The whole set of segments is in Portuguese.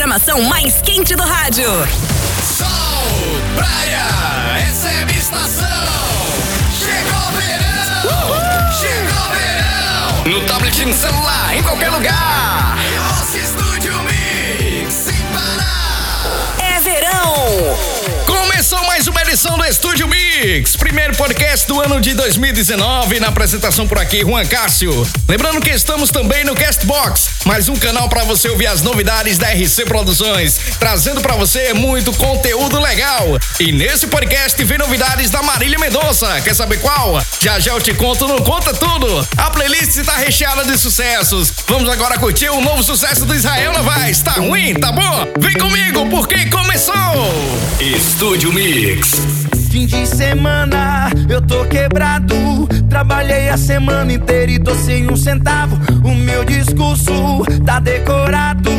programação mais quente do rádio. Sol, praia, essa é estação. Chegou o verão, Uhul. chegou o verão. No tablet, no celular, em qualquer lugar. Nosso estúdio Mix, sem parar. É verão. Começou mais uma edição do Estúdio Mix, primeiro podcast do ano de 2019, na apresentação por aqui, Juan Cássio. Lembrando que estamos também no Castbox, mais um canal para você ouvir as novidades da RC Produções, trazendo para você muito conteúdo legal. E nesse podcast vem novidades da Marília Mendonça. Quer saber qual? Já já eu te conto no Conta Tudo. A playlist está recheada de sucessos. Vamos agora curtir um novo sucesso do Israel Novaes. Tá ruim? Tá bom? Vem comigo porque começou! Mix. Fim de semana, eu tô quebrado. Trabalhei a semana inteira e tô sem um centavo. O meu discurso tá decorado.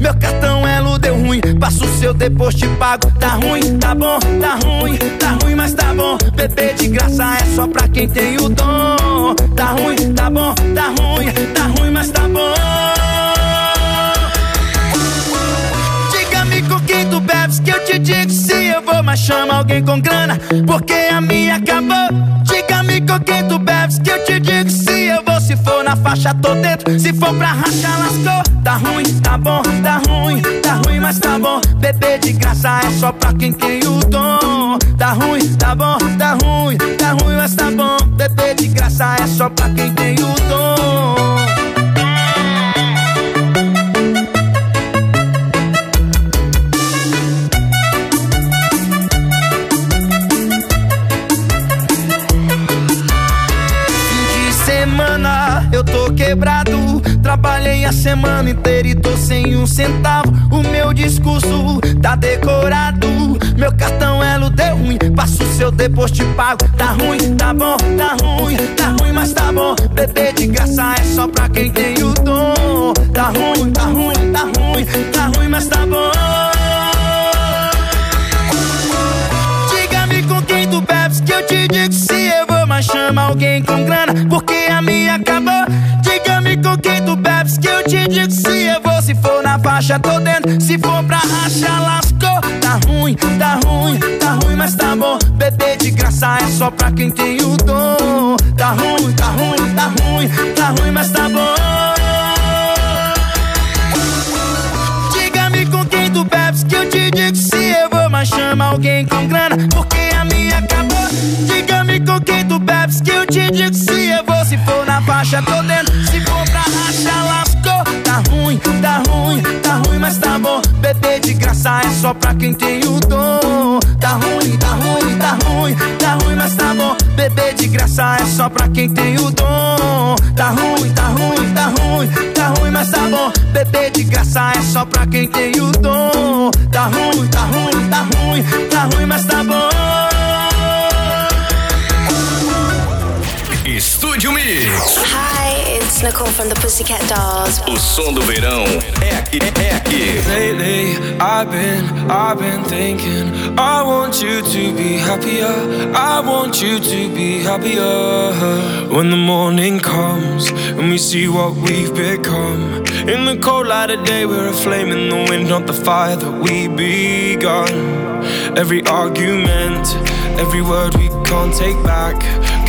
Meu cartão Elo deu ruim. Passo o seu depois te pago. Tá ruim, tá bom, tá ruim, tá ruim, mas tá bom. Beber de graça é só pra quem tem o dom. Chama alguém com grana, porque a minha acabou. Diga-me com quem tu bebes que eu te digo se eu vou, se for na faixa tô dentro, se for pra rachar lascou. Tá ruim, tá bom, tá ruim, tá ruim, mas tá bom. Beber de graça é só pra quem tem o dom. Tá ruim, tá bom, tá ruim, tá ruim, mas tá bom. Beber de graça é só pra quem tem o dom. A semana inteira e tô sem um centavo. O meu discurso tá decorado. Meu cartão Elo deu ruim. Passo seu depois te pago. Tá ruim, tá bom, tá ruim, tá ruim, mas tá bom. Beber de graça é só pra quem tem o dom. Tá ruim, tá ruim, tá ruim, tá ruim, mas tá bom. Diga-me com quem tu bebes que eu te digo se eu vou, mas chama alguém com grana, porque a minha acabou. Diga-me com quem tu bebes que eu te digo se eu vou, se for na faixa tô dentro, se for pra rachar lascou. Tá ruim, tá ruim, tá ruim, mas tá bom. Beber de graça é só pra quem tem o dom. Tá ruim, tá ruim, tá ruim, tá ruim, mas tá bom. Diga-me com quem tu bebes que eu te digo se eu vou, mas chama alguém com grana, porque a minha acabou. Diga-me com quem tu bebes que eu te digo se eu vou, se for na faixa tô dentro, se for tá ruim, tá ruim, mas tá bom. Beber de graça é só pra quem tem o dom. Tá ruim, tá ruim, tá ruim, tá ruim, mas tá bom. Beber de graça é só pra quem tem o dom. Tá ruim, tá ruim, tá ruim, tá ruim, mas tá bom. Beber de graça é só pra quem tem o dom. Tá ruim, tá ruim, tá ruim, tá ruim, mas tá bom. Estúdio Mix. Hi, it's Nicole from the Pussycat Dolls. O som do verão é aqui, é aqui. Lately, I've been, I've been thinking. I want you to be happier. I want you to be happier. When the morning comes and we see what we've become. In the cold light of day, we're a flame in the wind, not the fire that we begun. Every argument, every word we can't take back.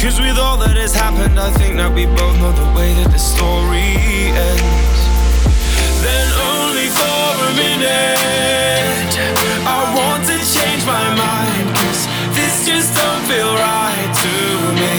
Cause with all that has happened, I think that we both know the way that the story ends. Then only for a minute I want to change my mind Cause this just don't feel right to me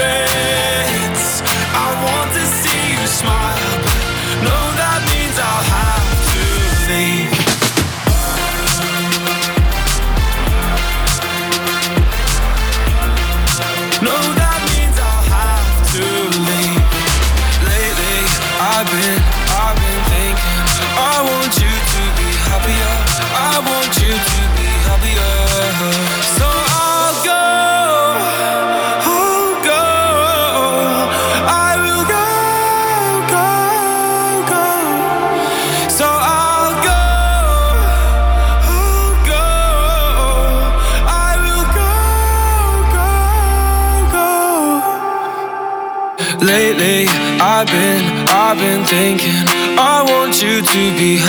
regrets. I want to see you smile.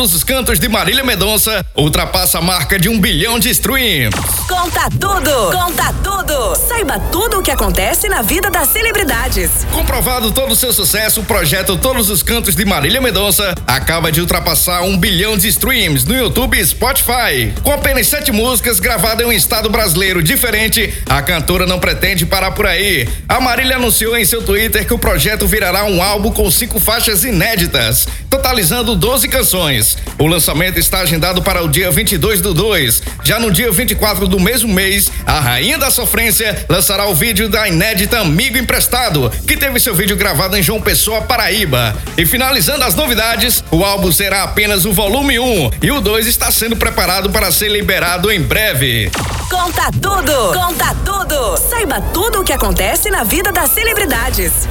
Todos os Cantos de Marília Mendonça ultrapassa a marca de um bilhão de streams. Conta tudo! Conta tudo! Saiba tudo o que acontece na vida das celebridades. Comprovado todo o seu sucesso, o projeto Todos os Cantos de Marília Mendonça acaba de ultrapassar um bilhão de streams no YouTube e Spotify. Com apenas sete músicas gravadas em um estado brasileiro diferente, a cantora não pretende parar por aí. A Marília anunciou em seu Twitter que o projeto virará um álbum com cinco faixas inéditas, totalizando 12 canções. O lançamento está agendado para o dia 22 do 2. Já no dia 24 do mesmo mês, a Rainha da Sofrência lançará o vídeo da inédita Amigo Emprestado, que teve seu vídeo gravado em João Pessoa, Paraíba. E finalizando as novidades, o álbum será apenas o volume 1 e o 2 está sendo preparado para ser liberado em breve. Conta tudo! Conta tudo! Saiba tudo o que acontece na vida das celebridades.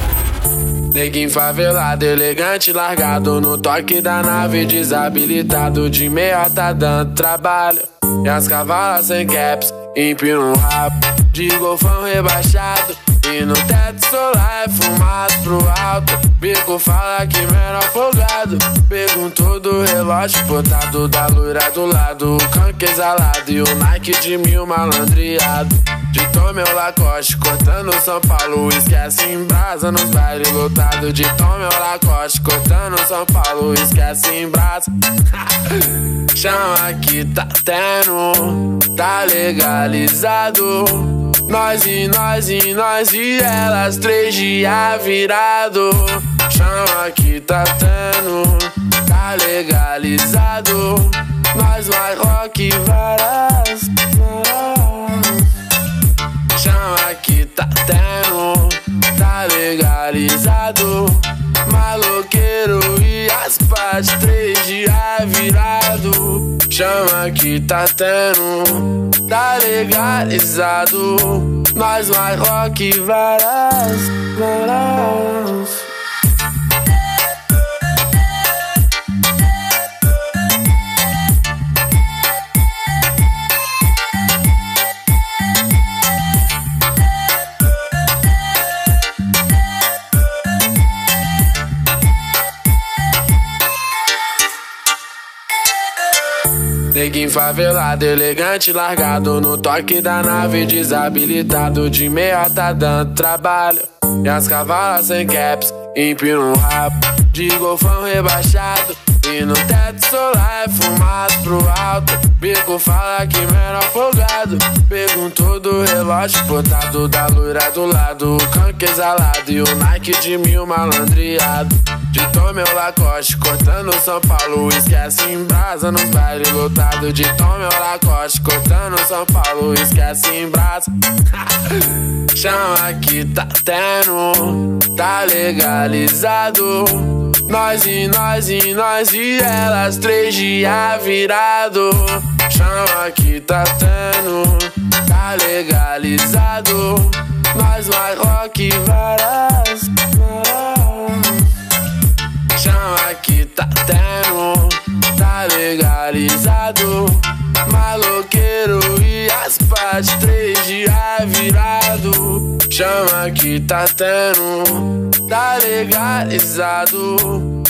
Neguinho favelado, elegante, largado no toque da nave, desabilitado de meia tá dando trabalho. E as cavalas sem caps, empina um rabo de golfão rebaixado. E no teto solar é fumado pro alto. Bico fala que menor folgado. Perguntou do relógio botado da loira do lado. O canque exalado e o Nike de mil malandreado. De Tom meu Lacoste, cortando São Paulo. Esquece em brasa nos bailes lotados. De Tom meu Lacoste, cortando São Paulo. Esquece em brasa. Chama que tá tendo, tá legalizado. Nós e nós e nós e elas, três dias virado. Chama que tá tendo, tá legalizado. Nós vai rock varas. Chama que tá tendo, tá legalizado. Maloqueiro e as três dias virado. Chama que tá tendo, tá legalizado. Nós vai rock e varas, favelado, elegante, largado no toque da nave, desabilitado de meia tá dando trabalho. E as cavalas sem caps, empina um rabo de golfão rebaixado. E no teto solar é fumado pro alto. Bico fala que menor folgado. Perguntou do relógio botado da loira do lado. O canque exalado e o Nike de mil malandreado. De tom meu Lacoste, cortando São Paulo. Esquece em brasa nos bailes lotados. De tom meu Lacoste, cortando São Paulo. Esquece em brasa. Chama que tá tendo, tá legalizado. Nós e nós e nós e elas, três dias virado. Chama que tá tendo, tá legalizado. Nós mais rock várias, Chama que tá tendo, tá legalizado. Maloqueiro e as partes, três dias virado. Chama que tá tendo, tá legalizado.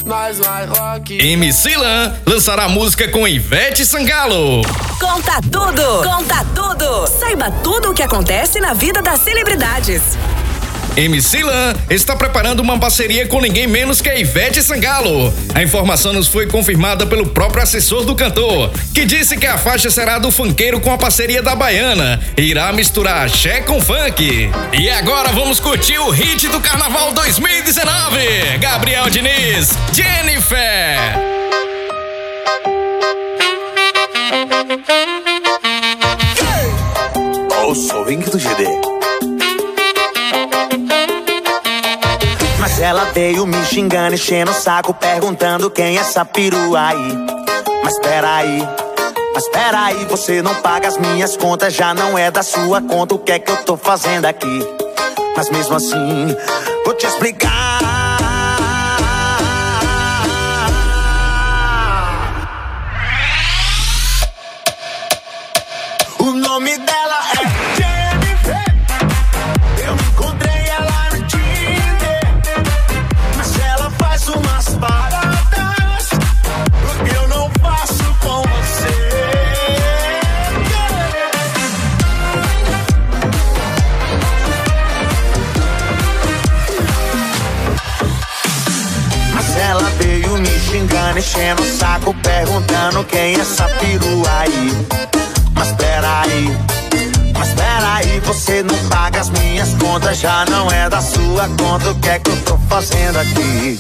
Nós mais rock. MC Lan lançará música com Ivete Sangalo. Conta tudo! Conta tudo! Saiba tudo o que acontece na vida das celebridades. MC Lan está preparando uma parceria com ninguém menos que a Ivete Sangalo. A informação nos foi confirmada pelo próprio assessor do cantor, que disse que a faixa será do funkeiro com a parceria da Baiana e irá misturar axé com funk. E agora vamos curtir o hit do Carnaval 2019. Gabriel Diniz, Jennifer. Veio me xingando, enchendo o saco, perguntando quem é essa perua aí. Mas peraí, mas peraí, você não paga as minhas contas, já não é da sua conta, o que é que eu tô fazendo aqui? Mas mesmo assim, vou te explicar. Xingando, enchendo o saco, perguntando quem é essa perua aí. Mas peraí, mas peraí, você não paga as minhas contas, já não é da sua conta, o que é que eu tô fazendo aqui?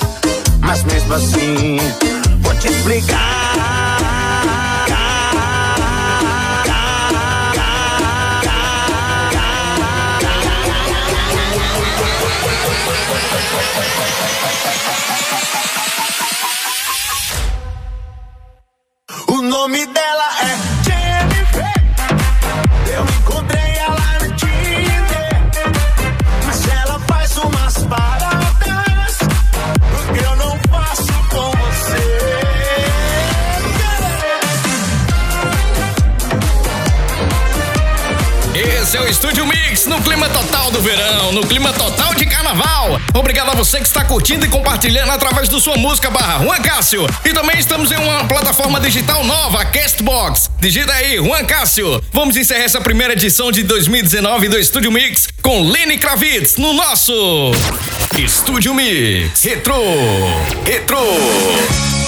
Mas mesmo assim, vou te explicar. Carnaval. Obrigado a você que está curtindo e compartilhando através do sua música barra Juan Cássio. E também estamos em uma plataforma digital nova, Castbox. Digita aí, Juan Cássio. Vamos encerrar essa primeira edição de 2019 do Estúdio Mix com Lenny Kravitz no nosso Estúdio Mix. Retro, retro.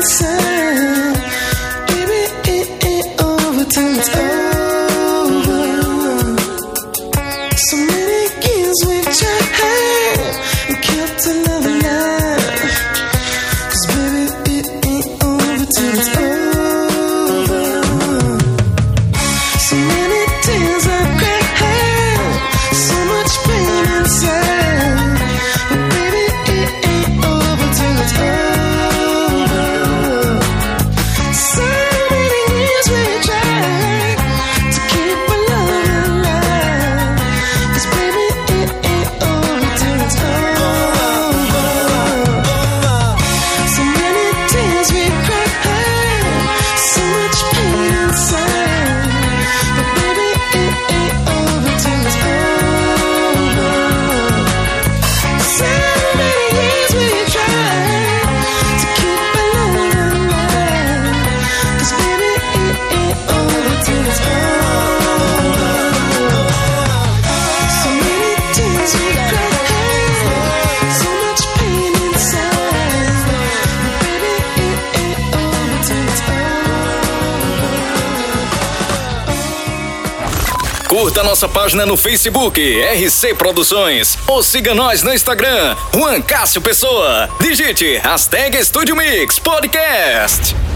answer. Curta nossa página no Facebook, RC Produções. Ou siga nós no Instagram, Juan Cássio Pessoa. Digite hashtag Estúdio Mix Podcast.